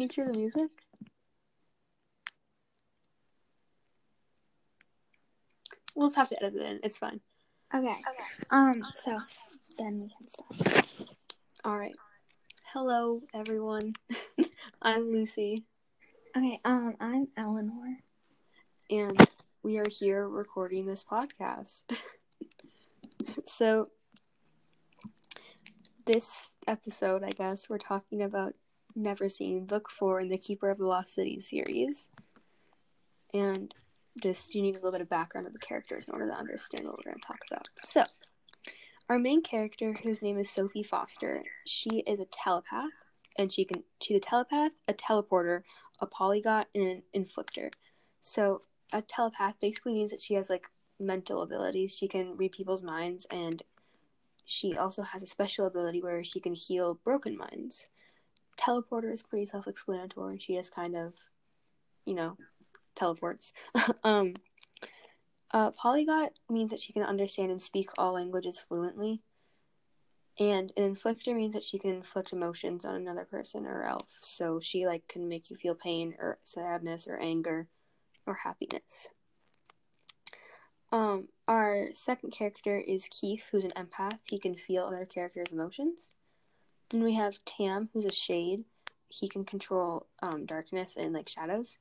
Can you hear the music? We'll just have to edit it in. It's fine. Okay. okay. Um. So then we can start. All right. Hello, everyone. I'm Lucy, Okay. Um. I'm Eleanor. and we are here recording this podcast. so, this episode, I guess, we're talking about Neverseen, Book 4 in the Keeper of the Lost City series. And just, you need a little bit of background of the characters in order to understand what we're going to talk about. So, our main character, whose name is Sophie Foster, she is a telepath, and she can she's a telepath, a teleporter, a polyglot, and an inflictor. So, a telepath basically means that she has like mental abilities. She can read people's minds, and she also has a special ability where she can heal broken minds. Teleporter is pretty self-explanatory. She just kind of, you know, teleports. um, uh, polyglot means that she can understand and speak all languages fluently. And an inflictor means that she can inflict emotions on another person or elf. So she like can make you feel pain or sadness or anger or happiness. Um, our second character is Keefe, who's an empath. He can feel other characters' emotions. Then we have Tam, who's a shade. He can control um, darkness and like shadows.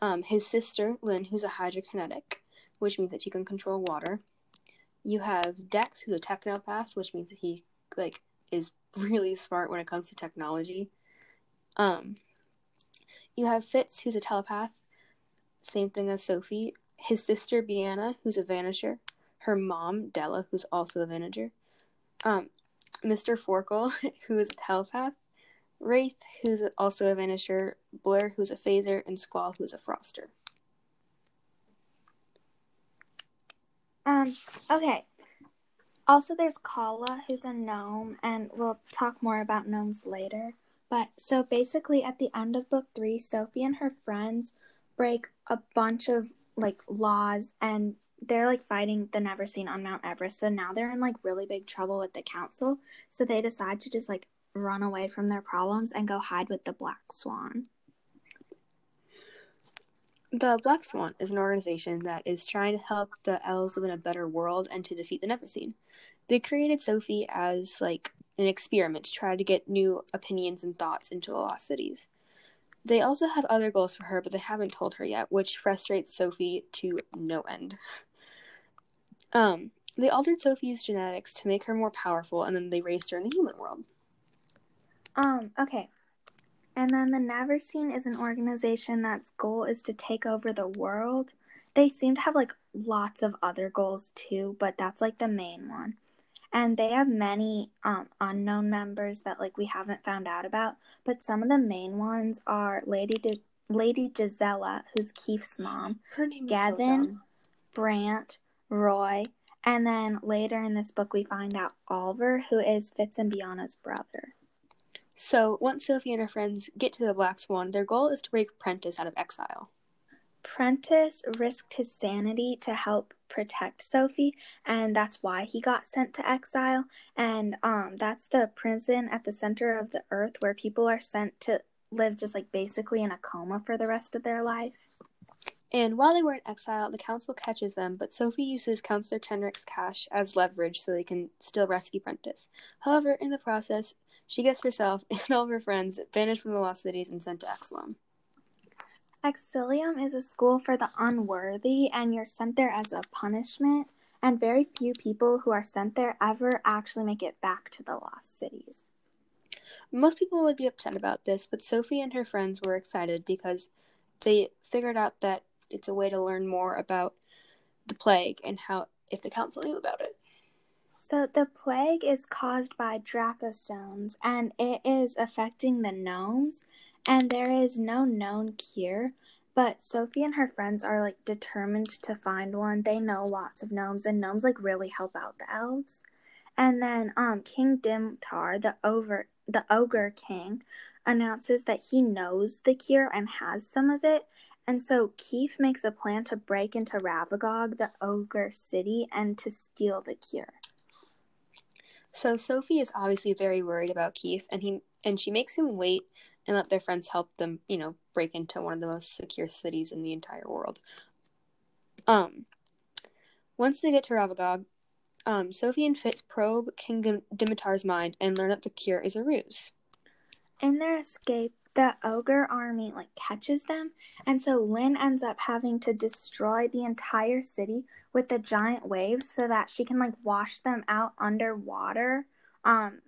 Um, his sister Linh, who's a hydrokinetic, which means that she can control water. You have Dex, who's a technopath, which means that he like is really smart when it comes to technology. Um, you have Fitz, who's a telepath. Same thing as Sophie. His sister Biana, who's a vanisher. Her mom Della, who's also a vanisher. Um, Mr. Forkle, who is a telepath. Wraith, who's also a vanisher. Blur, who's a phaser, and Squall, who's a froster. Um. Okay. Also, there's Calla, who's a gnome, and we'll talk more about gnomes later. But so basically, at the end of book three, Sophie and her friends break a bunch of like laws, and they're like fighting the Neverseen on Mount Everest. So now they're in like really big trouble with the council. So they decide to just like run away from their problems and go hide with the Black Swan. The Black Swan is an organization that is trying to help the elves live in a better world and to defeat the Neverseen. They created Sophie as like an experiment to try to get new opinions and thoughts into the lost cities. They also have other goals for her, but they haven't told her yet, which frustrates Sophie to no end. Um, they altered Sophie's genetics to make her more powerful, and then they raised her in the human world. Um, okay. And then the Neverseen is an organization that's goal is to take over the world. They seem to have like lots of other goals too, but that's like the main one. And they have many um unknown members that like we haven't found out about, but some of the main ones are Lady Lady Gisela, who's Keefe's mom, Her name is Gavin. so. Brant, Roy, and then later in this book we find out Alvar, who is Fitz and Biana's brother. So once Sophie and her friends get to the Black Swan, their goal is to break Prentice out of exile. Prentice risked his sanity to help protect Sophie, and that's why he got sent to exile. And um, that's the prison at the center of the earth where people are sent to live just like basically in a coma for the rest of their life. And while they were in exile, the council catches them, but Sophie uses Counselor Kenric's cash as leverage so they can still rescue Prentice. However, in the process, she gets herself and all of her friends banished from the Lost Cities and sent to Exillium. Exillium is a school for the unworthy, and you're sent there as a punishment. And very few people who are sent there ever actually make it back to the lost cities. Most people would be upset about this, but Sophie and her friends were excited because they figured out that it's a way to learn more about the plague and how if the council knew about it. So the plague is caused by drakostomes, and it is affecting the gnomes. And there is no known cure, but Sophie and her friends are like determined to find one. They know lots of gnomes, and gnomes like really help out the elves. And then um King Dimitar, the over the ogre king, announces that he knows the cure and has some of it. And so Keefe makes a plan to break into Ravagog, the ogre city, and to steal the cure. So Sophie is obviously very worried about Keefe, and he and she makes him wait and let their friends help them, you know, break into one of the most secure cities in the entire world. Um, once they get to Ravagog, um, Sophie and Fitz probe King Dimitar's mind and learn that the cure is a ruse. In their escape, the ogre army like catches them, and so Linh ends up having to destroy the entire city with the giant waves so that she can like wash them out underwater, um,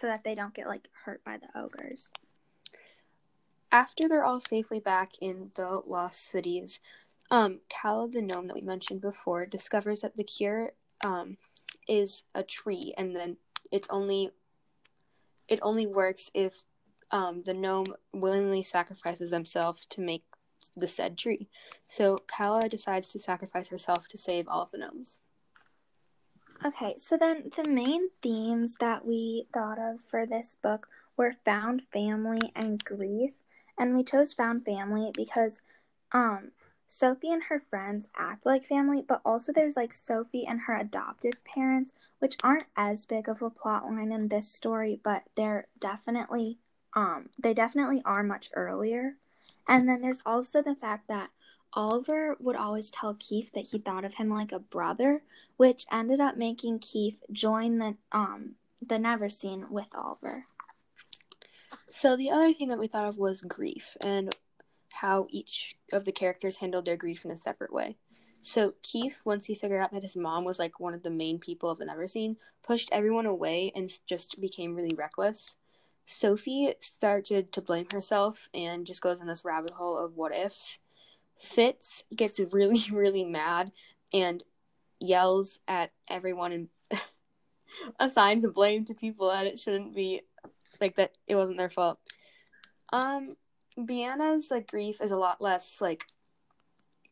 so that they don't get like hurt by the ogres. After they're all safely back in the lost cities, um, the gnome that we mentioned before discovers that the cure um, is a tree, and then it's only it only works if um, the gnome willingly sacrifices themselves to make the said tree. So Calla decides to sacrifice herself to save all of the gnomes. Okay, so then the main themes that we thought of for this book were found family and grief. And we chose found family because um Sophie and her friends act like family, but also there's like Sophie and her adoptive parents, which aren't as big of a plot line in this story, but they're definitely um they definitely are much earlier. And then there's also the fact that Alvar would always tell Keefe that he thought of him like a brother, which ended up making Keefe join the um the Neverseen with Alvar. So the other thing that we thought of was grief and how each of the characters handled their grief in a separate way. So Keefe, once he figured out that his mom was like one of the main people of the never Neverseen, pushed everyone away and just became really reckless. Sophie started to blame herself and just goes in this rabbit hole of what ifs. Fitz gets really, really mad and yells at everyone and assigns blame to people that it shouldn't be like that it wasn't their fault. Um Biana's like grief is a lot less like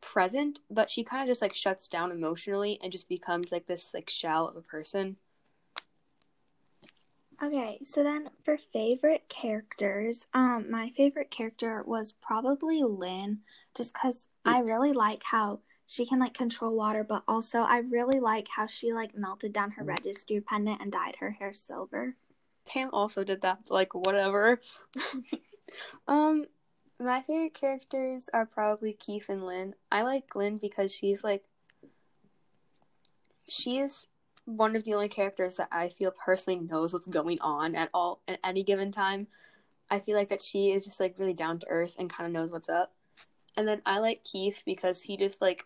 present, but she kind of just like shuts down emotionally and just becomes like this like shell of a person. Okay, so then for favorite characters, um my favorite character was probably Linh just cuz I really like how she can like control water, but also I really like how she like melted down her registry pendant and dyed her hair silver. Tam also did that, like whatever. um, my favorite characters are probably Keefe and Linh. I like Linh because she's like, she is one of the only characters that I feel personally knows what's going on at all at any given time. I feel like that she is just like really down to earth and kind of knows what's up. And then I like Keefe because he just like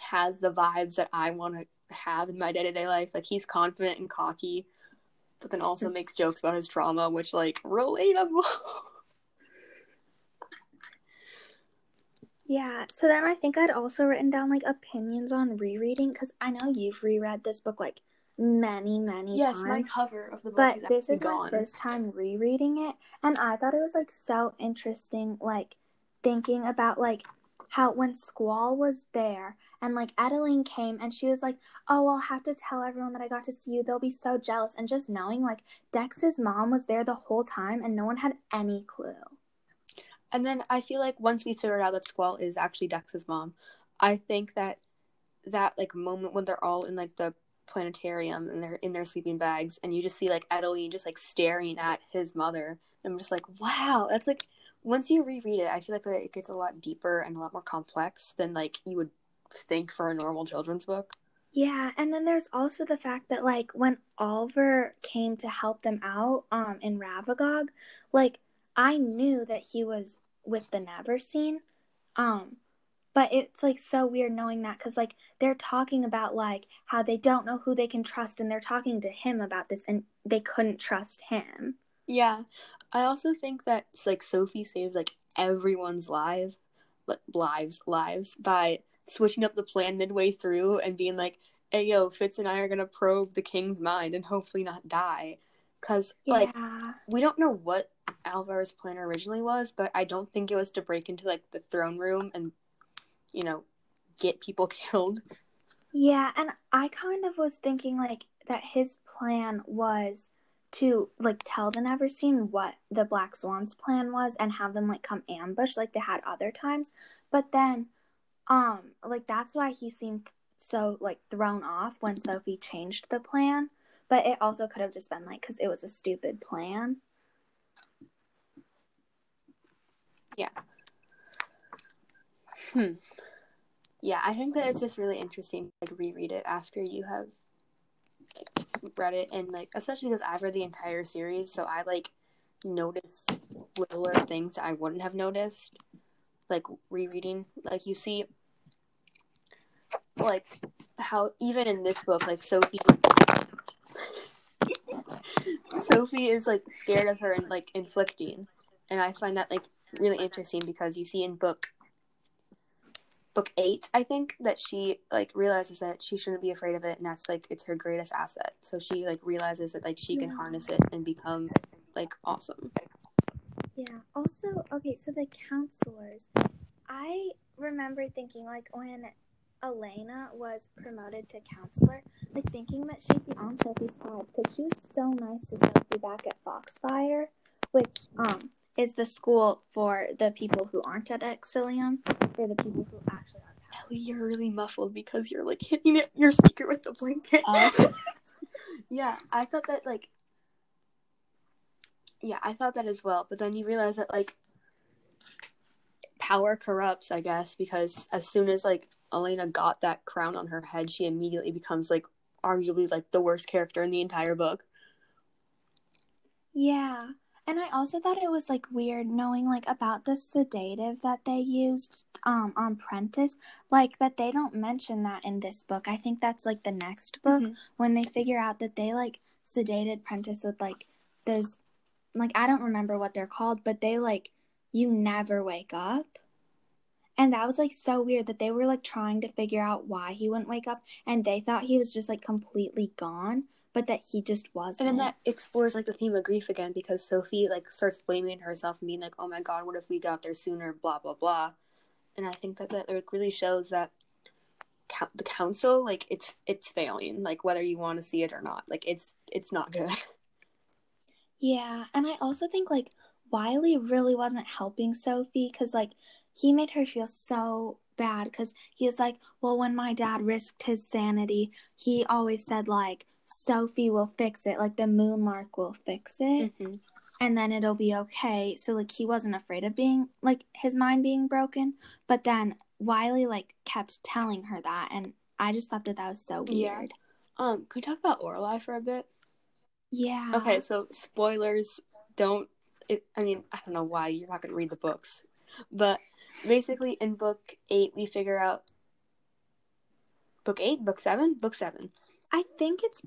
has the vibes that I want to have in my day to day life. Like he's confident and cocky but then also makes jokes about his trauma, which like relatable. yeah, so then I think I'd also written down like opinions on rereading because I know you've reread this book like many, many yes, times. Yes, my cover of the book. But is this is gone. my first time rereading it, and I thought it was like so interesting, like thinking about like how when Squall was there and like Adeline came and she was like, Oh, I'll have to tell everyone that I got to see you. They'll be so jealous. And just knowing like Dex's mom was there the whole time and no one had any clue. And then I feel like once we figured out that Squall is actually Dex's mom, I think that that like moment when they're all in like the planetarium and they're in their sleeping bags and you just see like Adeline just like staring at his mother. I'm just like, wow, that's like once you reread it, I feel like it gets a lot deeper and a lot more complex than like you would think for a normal children's book. Yeah, and then there's also the fact that like when Alvar came to help them out um in Ravagog, like I knew that he was with the Neverseen. Um but it's like so weird knowing that cuz like they're talking about like how they don't know who they can trust and they're talking to him about this and they couldn't trust him. Yeah. I also think that like Sophie saved like everyone's lives, like, lives, lives by switching up the plan midway through and being like, "Hey, yo, Fitz and I are gonna probe the king's mind and hopefully not die." Cause yeah. like we don't know what Alvar's plan originally was, but I don't think it was to break into like the throne room and you know get people killed. Yeah, and I kind of was thinking like that his plan was to like tell the Neverseen what the Black Swan's plan was and have them like come ambush like they had other times. But then um like that's why he seemed so like thrown off when Sophie changed the plan. But it also could have just been like because it was a stupid plan. Yeah. Hmm. Yeah, I think that it's just really interesting to like reread it after you have like read it and like especially because I've read the entire series, so I like notice littler things I wouldn't have noticed. Like rereading. Like you see like how even in this book, like Sophie Sophie is like scared of her and like inflicting. And I find that like really interesting because you see in book book eight, I think, that she like realizes that she shouldn't be afraid of it and that's like it's her greatest asset. So she like realizes that like she can harness it and become like awesome. Yeah. Also, okay, so the counselors. I remember thinking like when Alina was promoted to counselor, like thinking that she'd be on Sophie's side because she was so nice to Sophie back at Foxfire, which um is the school for the people who aren't at Exillium, for the people who actually are. Ellie, you're really muffled because you're like hitting it your speaker with the blanket. Oh. yeah, I thought that like yeah, I thought that as well. But then you realize that like power corrupts, I guess, because as soon as like Alina got that crown on her head, she immediately becomes like arguably like the worst character in the entire book. Yeah. And I also thought it was like weird knowing like about the sedative that they used um on Prentice, like that they don't mention that in this book. I think that's like the next book Mhm. when they figure out that they like sedated Prentice with like those like I don't remember what they're called, but they like you never wake up. And that was like so weird that they were like trying to figure out why he wouldn't wake up and they thought he was just like completely gone, but that he just wasn't. And then that explores like the theme of grief again because Sophie like starts blaming herself and being like, "Oh my god, what if we got there sooner?" Blah blah blah. And I think that that like really shows that the council like it's it's failing, like whether you want to see it or not. Like it's it's not good. Yeah, and I also think like Wylie really wasn't helping Sophie because like he made her feel so bad because he was like, well, when my dad risked his sanity, he always said like Sophie will fix it, like the Moonlark will fix it, Mhm. and then it'll be okay. So like he wasn't afraid of being like his mind being broken, but then Wylie like kept telling her that, and I just thought that that was so Yeah. weird. Um, can we talk about Oralie for a bit? Yeah. Okay, so spoilers don't. It, I mean, I don't know why you're not going to read the books, but basically in book eight we figure out. Book eight, book seven, book seven. I think it's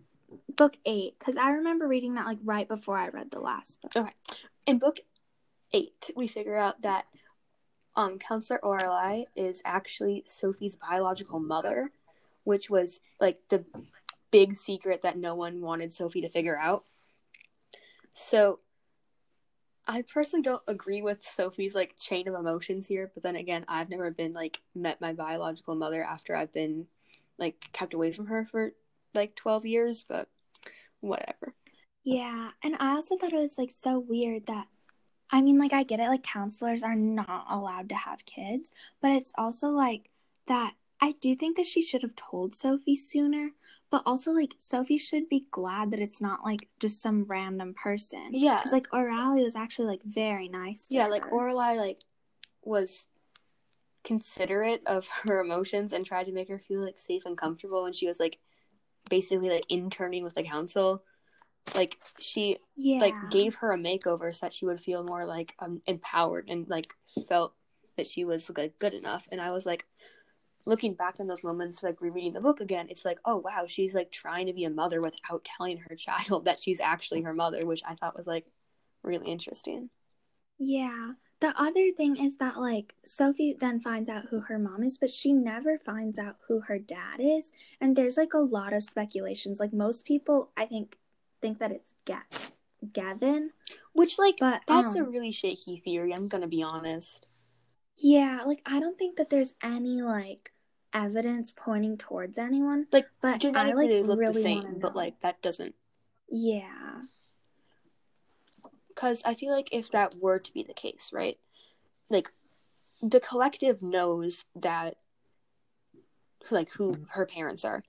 book eight because I remember reading that like right before I read the last book. Okay, in book eight, we figure out that um, Counselor Oralie is actually Sophie's biological mother, which was like the big secret that no one wanted Sophie to figure out. So, I personally don't agree with Sophie's like chain of emotions here, but then again, I've never been like met my biological mother after I've been like kept away from her for like 12 years, but whatever. Yeah, and I also thought it was like so weird that I mean, like I get it, like counselors are not allowed to have kids, but it's also like that I do think that she should have told Sophie sooner, but also like Sophie should be glad that it's not like just some random person. Yeah. Because like Oralie was actually like very nice. To yeah like her. Oralie like was considerate of her emotions and tried to make her feel like safe and comfortable when she was like basically like interning with the council like she yeah, like gave her a makeover so that she would feel more like um, empowered and like felt that she was like good enough and i was like looking back on those moments like rereading the book again it's like oh wow she's like trying to be a mother without telling her child that she's actually her mother which i thought was like really interesting Yeah. The other thing is that like Sophie then finds out who her mom is, but she never finds out who her dad is. And there's like a lot of speculations. Like most people I think think that it's Ga- Gavin. which like But That's a um, really shaky theory. I'm gonna be honest. Yeah, like I don't think that there's any like evidence pointing towards anyone. Like But I like they look really the same, but like that doesn't. Yeah. Because I feel like if that were to be the case, right? Like the collective knows that, like who her parents are,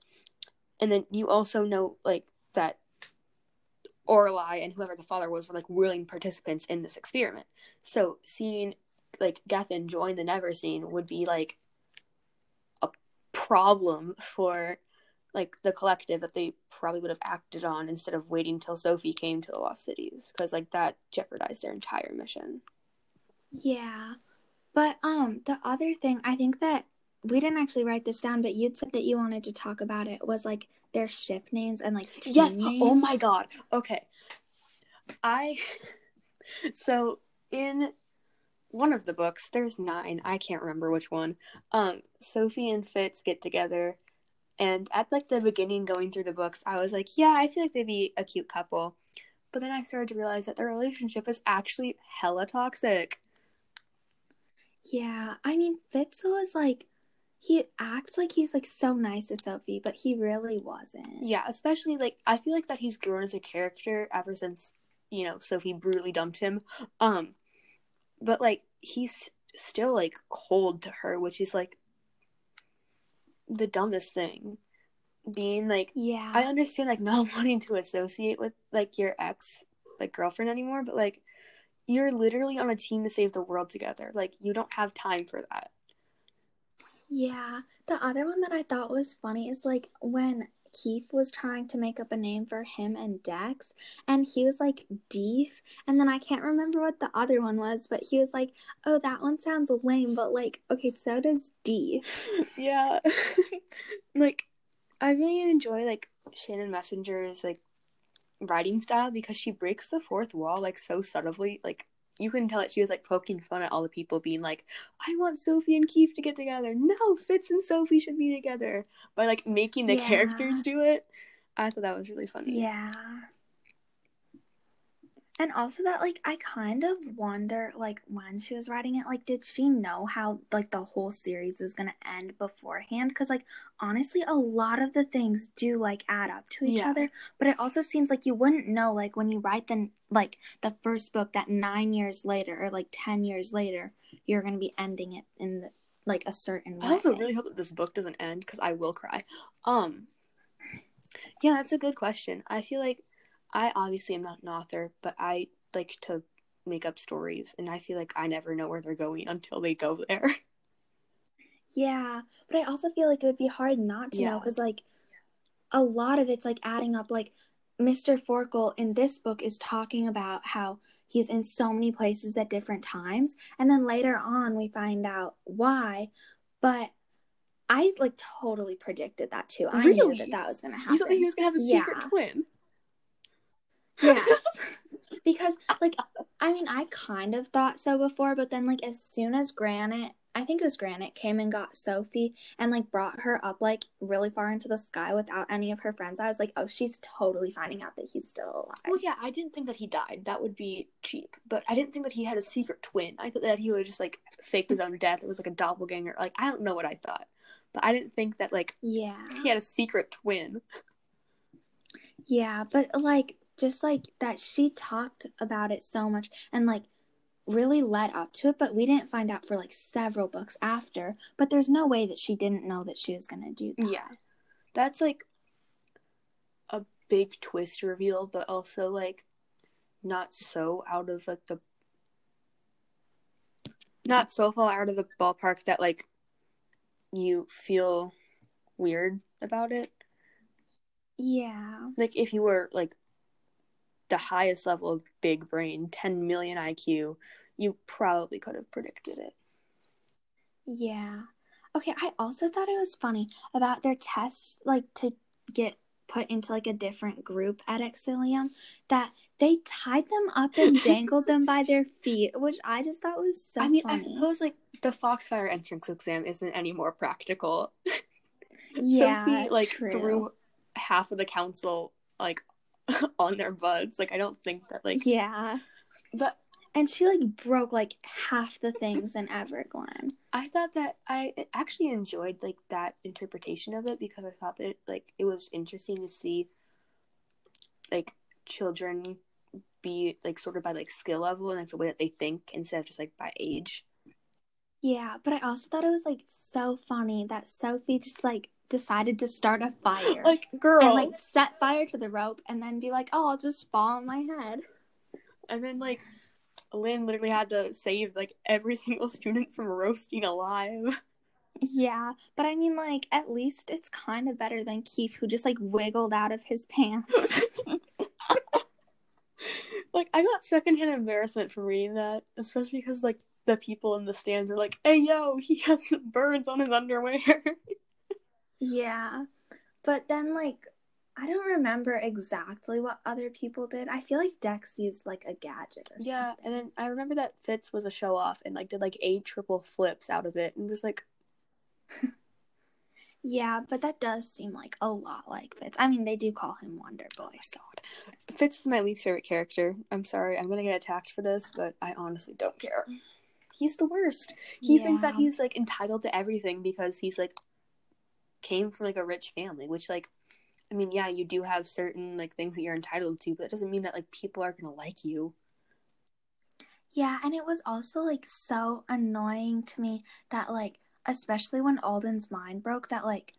and then you also know like that Oralie and whoever the father was were like willing participants in this experiment. So seeing like Gethen join the Neverseen would be like problem for like the collective that they probably would have acted on instead of waiting till Sophie came to the Lost Cities because like that jeopardized their entire mission. Yeah. But um the other thing I think that we didn't actually write this down, but you'd said that you wanted to talk about it was like their ship names and like yes. names. Oh my god. Okay. I so in one of the books, there's nine. I can't remember which one. Um, Sophie and Fitz get together, and at like the beginning, going through the books, I was like, yeah, I feel like they'd be a cute couple. But then I started to realize that their relationship is actually hella toxic. Yeah, I mean Fitz is like he acts like he's like so nice to Sophie, but he really wasn't. Yeah, especially like I feel like that he's grown as a character ever since you know Sophie brutally dumped him. Um, but like he's still like cold to her, which is like the dumbest thing. Being like, Yeah. I understand like not wanting to associate with like your ex like girlfriend anymore, but like you're literally on a team to save the world together. Like you don't have time for that. Yeah. The other one that I thought was funny is like when Keefe was trying to make up a name for him and Dex, and he was like Deef, and then I can't remember what the other one was, but he was like, "Oh, that one sounds lame, but like, okay, so does Deef." Yeah. like I really enjoy like Shannon Messenger's like writing style because she breaks the fourth wall like so subtly. Like you can tell that she was like poking fun at all the people being like, I want Sophie and Keefe to get together. No, Fitz and Sophie should be together. By like making the Yeah. characters do it. I thought that was really funny. Yeah. And also that like I kind of wonder like when she was writing it like did she know how like the whole series was going to end beforehand cuz like honestly a lot of the things do like add up to each Yeah. other but it also seems like you wouldn't know like when you write the like the first book that 9 years later or like 10 years later you're going to be ending it in the, like a certain way. I also really hope that this book doesn't end because I will cry. Um, yeah, that's a good question. I feel like I obviously am not an author, but I like to make up stories, and I feel like I never know where they're going until they go there. Yeah, but I also feel like it would be hard not to know because, like, a lot of it's like adding up. Like, Mr. Forkle in this book is talking about how he's in so many places at different times, and then later on we find out why. But I like totally predicted that too. I knew that that was going to happen. You thought he was gonna have a secret Yeah. twin? Yes. because like I mean I kind of thought so before, but then like as soon as Granite I think it was Granite came and got Sophie and like brought her up like really far into the sky without any of her friends. I was like, oh, she's totally finding out that he's still alive. Well, yeah, I didn't think that he died. That would be cheap. But I didn't think that he had a secret twin. I thought that he would just like faked his own death. It was like a doppelganger. Like I don't know what I thought, but I didn't think that like Yeah. he had a secret twin. Yeah, but like just like that she talked about it so much and like really led up to it, but we didn't find out for like several books after. But there's no way that she didn't know that she was gonna do that. Yeah, that's like a big twist reveal, but also like not so out of like the not so far out of the ballpark that like you feel weird about it. Yeah. Like if you were like the highest level of big brain, 10 million IQ, you probably could have predicted it. Yeah. Okay, I also thought it was funny about their tests, like to get put into like a different group at Exillium, that they tied them up and dangled them by their feet, which I just thought was so I mean, funny. I suppose like the Foxfire entrance exam isn't any more practical. yeah, Sophie like true. threw half of the council like on their butts. Like I don't think that like Yeah. but And she like broke like half the things in Everglen. I thought that I actually enjoyed like that interpretation of it because I thought that like it was interesting to see like children be like sorted by like skill level and like the way that they think instead of just like by age. Yeah, but I also thought it was like so funny that Sophie just like decided to start a fire. Like, girl. and like set fire to the rope and then be like, "Oh, I'll just fall on my head." And then like Linh literally had to save like every single student from roasting alive. Yeah, but I mean, like, at least it's kind of better than Keefe, who just like wiggled out of his pants. like I got secondhand embarrassment from reading that, especially because like the people in the stands are like, "Hey, yo, he has birds on his underwear." yeah, but then like I don't remember exactly what other people did. I feel like Dex used like a gadget or yeah, something. and then I remember that Fitz was a show off and like did like eight triple flips out of it, and was like, Yeah, but that does seem like a lot like Fitz. I mean, they do call him Wonder Boy. Oh so Fitz is my least favorite character. I'm sorry, I'm gonna get attacked for this, but I honestly don't care. He's the worst. He thinks that he's like entitled to everything because he's like came from like a rich family, which like I mean, yeah, you do have certain like things that you're entitled to, but that doesn't mean that like people are gonna like you. Yeah, and it was also like so annoying to me that like especially when Alden's mind broke that like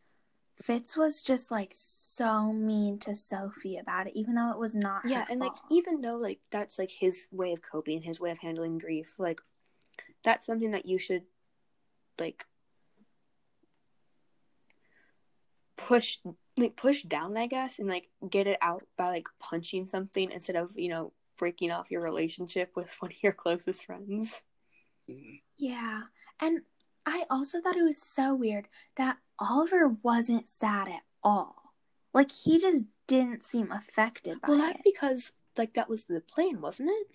Fitz was just like so mean to Sophie about it even though it was not Yeah, and like even though like that's like his way of coping, his way of handling grief, like that's something that you should like push like push down, I guess, and like get it out by like punching something instead of, you know, breaking off your relationship with one of your closest friends. Yeah. And I also thought it was so weird that Alvar wasn't sad at all. Like he just didn't seem affected by Well, that's it. because like that was the plan, wasn't it?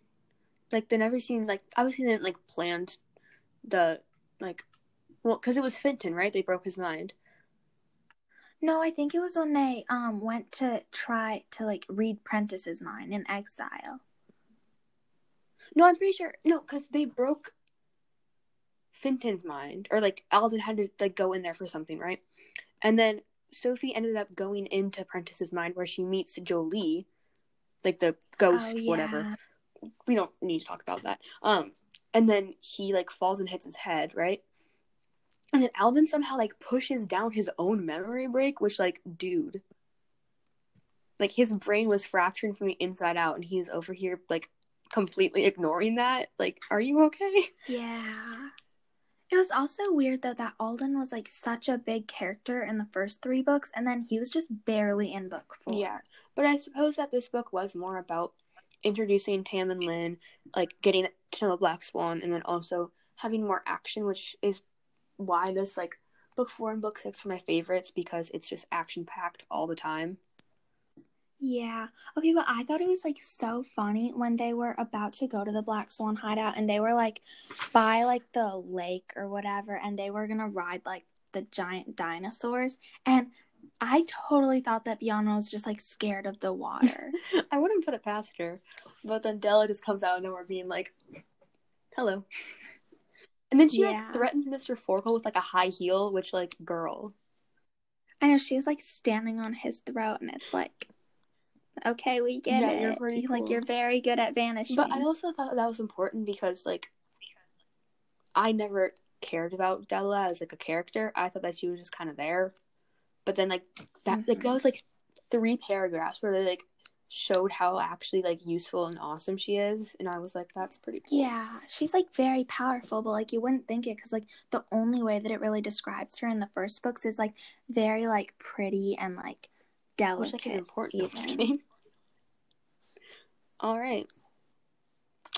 Like they never seen like obviously they didn't like planned the like well because it was Fintan, right? They broke his mind. No, I think it was when they um went to try to like read Prentice's mind in exile. No, I'm pretty sure. No, because they broke Fintan's mind, or like Alden had to like go in there for something, right? And then Sophie ended up going into Prentice's mind where she meets Jolie, like the ghost, Oh, whatever. We don't need to talk about that. Um, and then he like falls and hits his head, right? And then Alvin somehow like pushes down his own memory break, which like, dude, like his brain was fracturing from the inside out, and he's over here like completely ignoring that. Like, are you okay? Yeah. It was also weird though that Alden was like such a big character in the first three books, and then he was just barely in book four. Yeah, but I suppose that this book was more about introducing Tam and Linh, like getting to know Black Swan, and then also having more action, which is why this like book four and book six are my favorites because it's just action packed all the time. Yeah. Okay, but I thought it was like so funny when they were about to go to the Black Swan hideout and they were like by like the lake or whatever and they were gonna ride like the giant dinosaurs and I totally thought that Biana was just like scared of the water. I wouldn't put it past her, but then Della just comes out of nowhere being like, "Hello," and then she Yeah. like threatens Mister Forkle with like a high heel, which like, girl, I know she's like standing on his throat and it's like Okay, we get Yeah, it. you're pretty You- Like you're very good at vanishing. But I also thought that was important because like I never cared about Della as like a character. I thought that she was just kind of there. But then like that like Mhm. that was like three paragraphs where they like showed how actually like useful and awesome she is and I was like that's pretty cool. Yeah, she's like very powerful, but like you wouldn't think it because like the only way that it really describes her in the first books is like very like pretty and like Which like delicate. important. All right.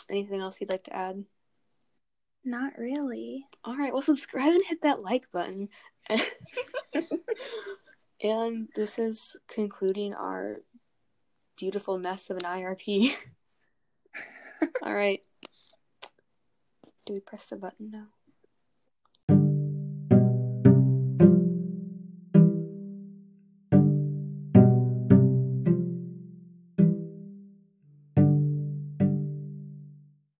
Anything else you'd like to add? Not really. All right, well, subscribe and hit that like button. and this is concluding our beautiful mess of an IRP. All right. Do we press the button now?